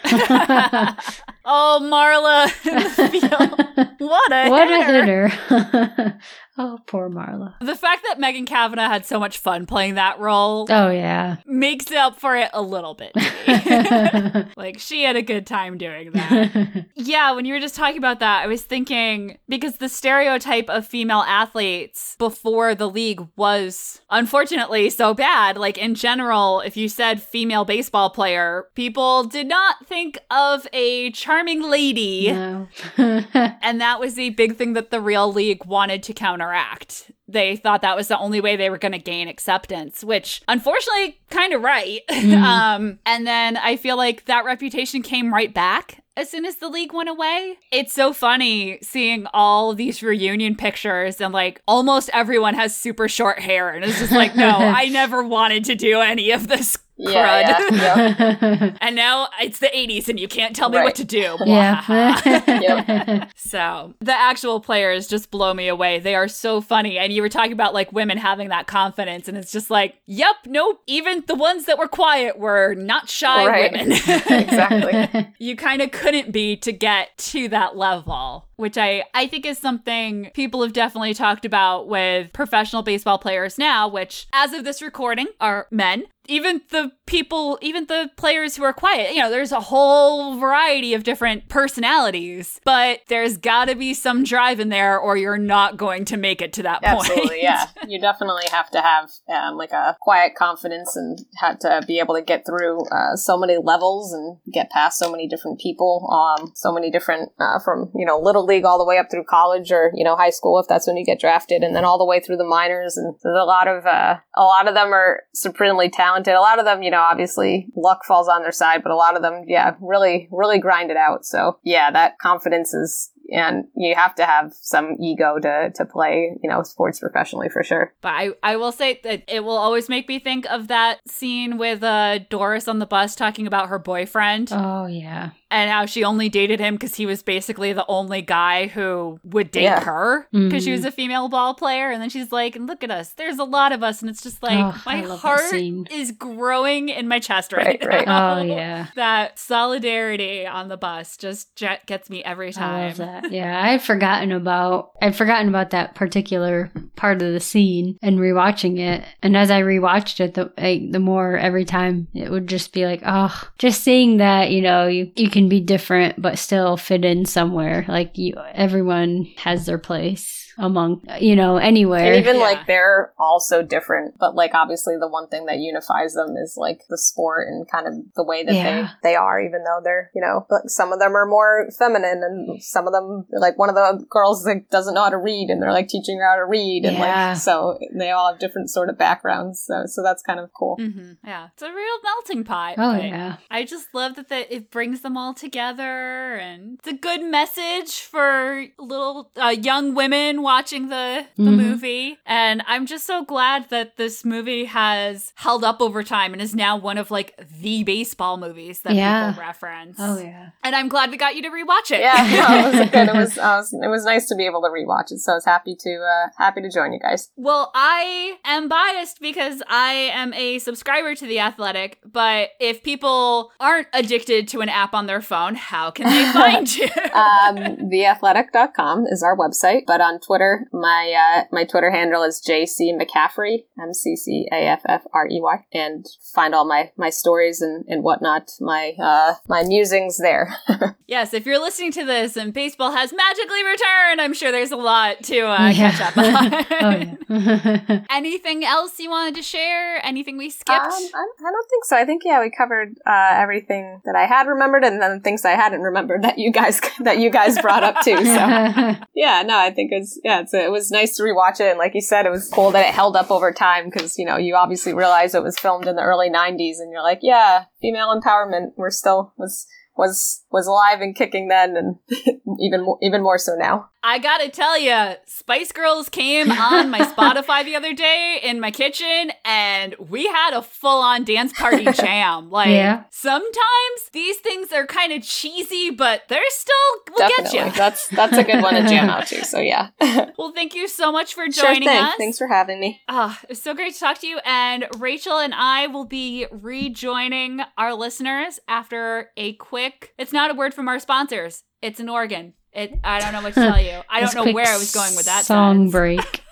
oh, Marla in the field. What a what a hitter. hitter. oh, poor Marla. The fact that Megan Cavanagh had so much fun playing that role Oh, yeah. makes up for it a little bit. like she had a good time doing that. Yeah, when you were just talking about that, I was thinking because the stereotype of female athletes before the league was unfortunately so bad. Like in general, if you said female baseball player, people did not think of a charming lady. no. And that was the big thing that the real league wanted to counteract. They thought that was the only way they were going to gain acceptance, which unfortunately kind of right. Mhm. um, and then I feel like that reputation came right back as soon as the league went away. It's so funny seeing all these reunion pictures and like almost everyone has super short hair and it's just like, no, I never wanted to do any of this crud. yeah, yeah. And now it's the 80s and you can't tell me Right. what to do. yeah. So the actual players just blow me away. They are so funny. And you were talking about like women having that confidence, and it's just like, yep, nope. Even the ones that were quiet were not shy Right. women. Exactly. you kind of couldn't be to get to that level. Which I, I think is something people have definitely talked about with professional baseball players now, which as of this recording are men. Even the people, even the players who are quiet, you know, there's a whole variety of different personalities, but there's gotta be some drive in there or you're not going to make it to that point. Absolutely, yeah. You definitely have to have um, like a quiet confidence and have to be able to get through uh, so many levels and get past so many different people, um, so many different uh, from you know little league all the way up through college or you know high school if that's when you get drafted, and then all the way through the minors. And there's a lot of uh, a lot of them are supremely talented. A lot of them, you know, obviously luck falls on their side, but a lot of them, yeah, really really grind it out. So yeah, that confidence is and you have to have some ego to to play you know sports professionally for sure but i i will say that it will always make me think of that scene with uh doris on the bus talking about her boyfriend oh yeah and how she only dated him because he was basically the only guy who would date Yeah. her because Mhm. she was a female ball player. And then she's like, "Look at us. There's a lot of us." And it's just like Oh, my I love that heart is growing in my chest right, Right, right. now. Oh yeah. That solidarity on the bus just jet gets me every I time. Yeah, I had forgotten about I'd forgotten about that particular part of the scene and rewatching it. And as I rewatched it, the I, the more every time it would just be like, oh, just seeing that you know you you can be different but still fit in somewhere. Like you, everyone has their place among you know anywhere. and even Yeah. like they're all so different but like obviously the one thing that unifies them is like the sport and kind of the way that Yeah. they they are even though they're you know like some of them are more feminine and some of them like one of the girls like doesn't know how to read and they're like teaching her how to read and Yeah. like so they all have different sort of backgrounds so so that's kind of cool hmm Yeah, it's a real melting pot. oh but yeah. I just love that the, it brings them all together, and it's a good message for little uh, young women watching the the Mhm. movie. And I'm just so glad that this movie has held up over time and is now one of like the baseball movies that Yeah. people reference. Oh yeah. And I'm glad we got you to rewatch it. yeah no, it was good it was, I was it was nice to be able to rewatch it so I was happy to uh happy to join you guys Well, I am biased because I am a subscriber to The Athletic, but if people aren't addicted to an app on their phone, how can they find you? um, theathletic.com is our website, but on Twitter, my uh, my Twitter handle is JC McCaffrey, M C C A F F R E Y, and find all my my stories and, and whatnot, my uh, my musings there. yes, if you're listening to this and baseball has magically returned, I'm sure there's a lot to uh, Yeah. catch up on. oh yeah. Anything else you wanted to share? Anything we skipped? Um, I, I don't think so. I think yeah, we covered uh, everything that I had remembered, and then things I hadn't remembered that you guys that you guys brought up too. So. Yeah, no, I think it's yeah, it's it was nice to rewatch it, and like you said, it was cool that it held up over time because you know you obviously realize it was filmed in the early '90s, and you're like, yeah, female empowerment, we're still was was was alive and kicking then, and even even more so now. I gotta tell you, Spice Girls came on my Spotify the other day in my kitchen, and we had a full on dance party jam. Like, Yeah. sometimes these things are kind of cheesy, but they're still, we'll Definitely, get you. that's that's a good one to jam out to. So yeah, Well, thank you so much for sure joining thing. us. Thanks for having me. Ah, it was so great to talk to you. And Rachel and I will be rejoining our listeners after a quick. It's not a word from our sponsors. It's an organ. It. I don't know what to tell you. I don't know where I was going with that song sentence. break.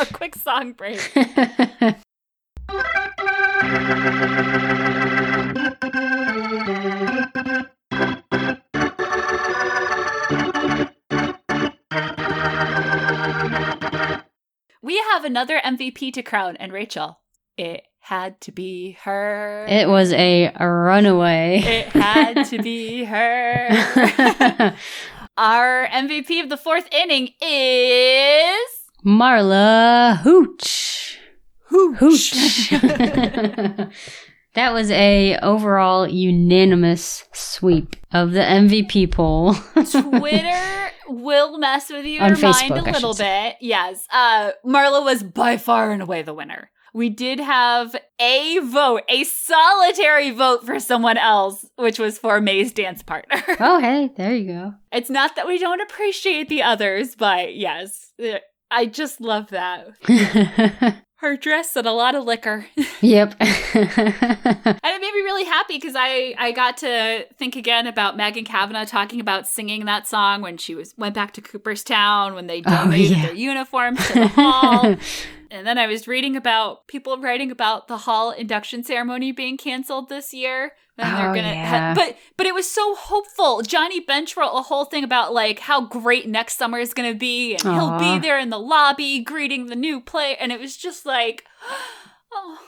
a quick song break. We have another MVP to crown, and Rachel, it had to be her. it was a runaway. It had to be her. Our MVP of the fourth inning is Marla Hooch. Hooch. that was a overall unanimous sweep of the MVP poll. Twitter will mess with your On mind Facebook, a I little bit. Yes. Uh Marla was by far and away the winner. We did have a vote, a solitary vote for someone else, which was for May's dance partner. oh, hey, there you go. it's not that we don't appreciate the others, but yes, uh, I just love that. Her dress and a lot of liquor. yep. And it made me really happy because I, I got to think again about Megan Cavanagh talking about singing that song when she was went back to Cooperstown when they Oh, donated yeah. their uniforms to the hall. And then I was reading about people writing about the hall induction ceremony being canceled this year. And they're Oh, gonna yeah. but but it was so hopeful. Johnny Bench wrote a whole thing about like how great next summer is gonna be and he'll be there in the lobby greeting the new play and it was just like oh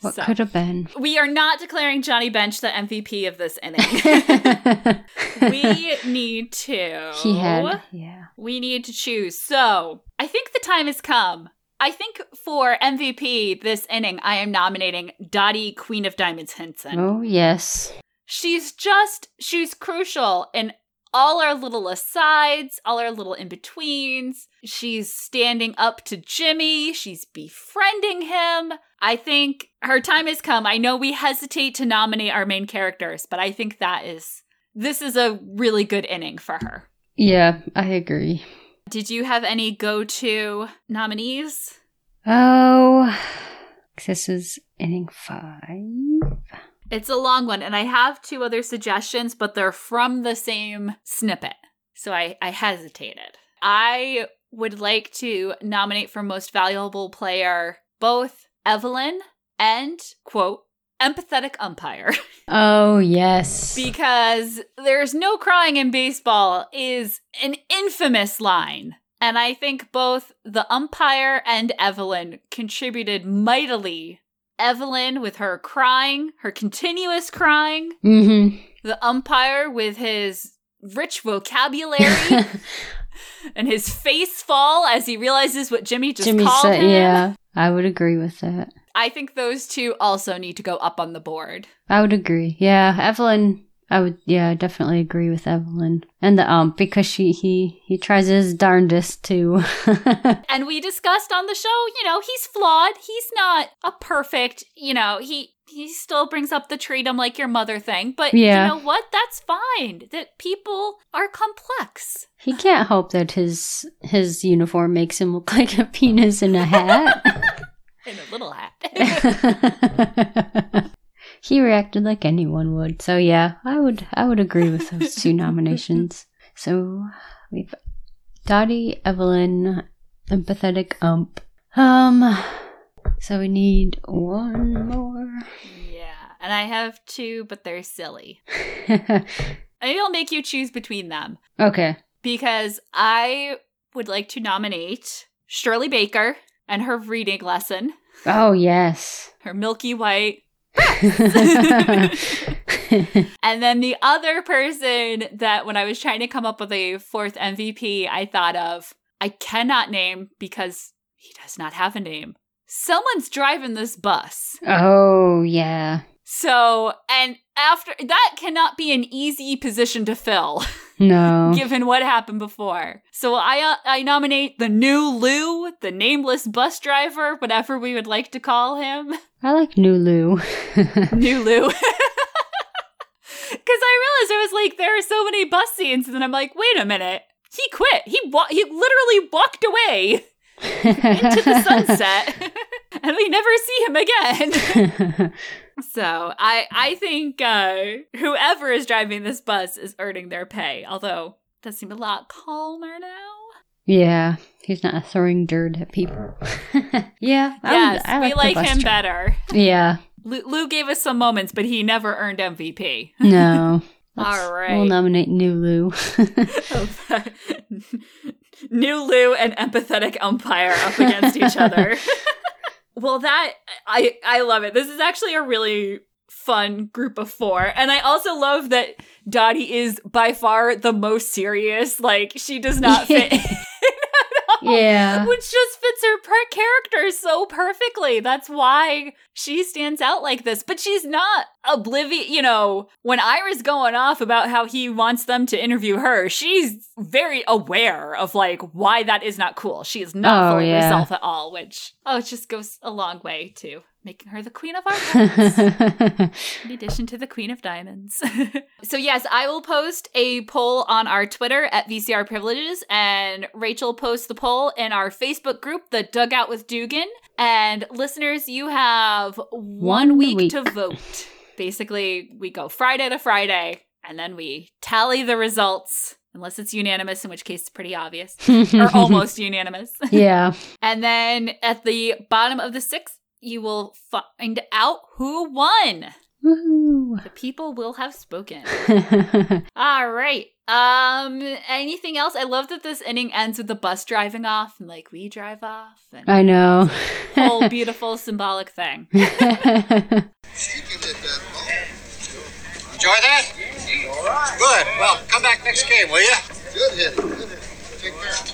What So- could have been? We are not declaring Johnny Bench the MVP of this inning. we need to. he had, yeah. We need to choose. So I think the time has come. I think for MVP this inning, I am nominating Dottie Queen of Diamonds Hinson. Oh, yes. She's just, she's crucial in all our little asides, all our little in betweens. She's standing up to Jimmy, she's befriending him. I think her time has come. I know we hesitate to nominate our main characters, but I think that is, this is a really good inning for her. Yeah, I agree. Did you have any go to nominees? Oh, this is inning five. It's a long one, and I have two other suggestions, but they're from the same snippet. So I, I hesitated. I would like to nominate for most valuable player both Evelyn and, quote, empathetic umpire. Oh, yes. because there's no crying in baseball is an infamous line. And I think both the umpire and Evelyn contributed mightily. Evelyn with her crying, her continuous crying, mm-hmm. the umpire with his rich vocabulary and his face fall as he realizes what Jimmy just Jimmy called said, him. yeah, I would agree with that. I think those two also need to go up on the board. I would agree. Yeah, Evelyn. I would. Yeah, definitely agree with Evelyn and the ump because she he he tries his darndest to. And we discussed on the show, you know, he's flawed. He's not a perfect, you know, he he still brings up the treat him like your mother thing. But Yeah. you know what? That's fine. That people are complex. he can't help that his his uniform makes him look like a penis in a hat. In a little hat. he reacted like anyone would. So yeah, I would I would agree with those two nominations. So we've Dottie, Evelyn, empathetic ump. Um so we need one more. yeah. And I have two, but they're silly. Maybe I'll make you choose between them. okay. Because I would like to nominate Shirley Baker and her reading lesson, Oh yes. her milky white And then the other person that when I was trying to come up with a fourth MVP, I thought of, I cannot name because he does not have a name. Someone's driving this bus. oh yeah. So, and after that cannot be an easy position to fill No. given what happened before. So I uh, I nominate the new Lou, the nameless bus driver, whatever we would like to call him. I like new Lou. New Lou. Because I realized I was like, there are so many bus scenes, and then I'm like, wait a minute, he quit. He wa- he literally walked away into the sunset, and we never see him again. So I I think uh, whoever is driving this bus is earning their pay. Although it does seem a lot calmer now. yeah, he's not throwing dirt at people. yeah, I yes, I we like him better. Yeah, Lou, Lou gave us some moments, but he never earned MVP. no. All right. We'll nominate New Lou. New Lou and empathetic umpire up against each other. Well, that I I love it. This is actually a really fun group of four, and I also love that Dottie is by far the most serious. Like she does not fit. In at all, yeah. Which just fits her per character so perfectly. That's why she stands out like this. But she's not oblivious. You know, when Ira's going off about how he wants them to interview her, she's very aware of like why that is not cool. She is not Oh, fooling yeah. herself at all, which, oh, it just goes a long way to making her the queen of our hearts in addition to the Queen of Diamonds. so, yes, I will post a poll on our Twitter at VCR Privileges, and Rachel posts the poll in our Facebook group, The Dugout with Dugan. And listeners, you have one, One week, week. to vote. Basically, we go Friday to Friday, and then we tally the results. Unless it's unanimous, in which case it's pretty obvious, or almost unanimous. yeah. And then at the bottom of the sixth, you will find out who won. Woohoo. The people will have spoken. All right. Um. Anything else? I love that this inning ends with the bus driving off, and like we drive off, and I know. whole beautiful symbolic thing. Enjoy that? Good. Well, come back next game, will you? Good hit. Good hit. Take care.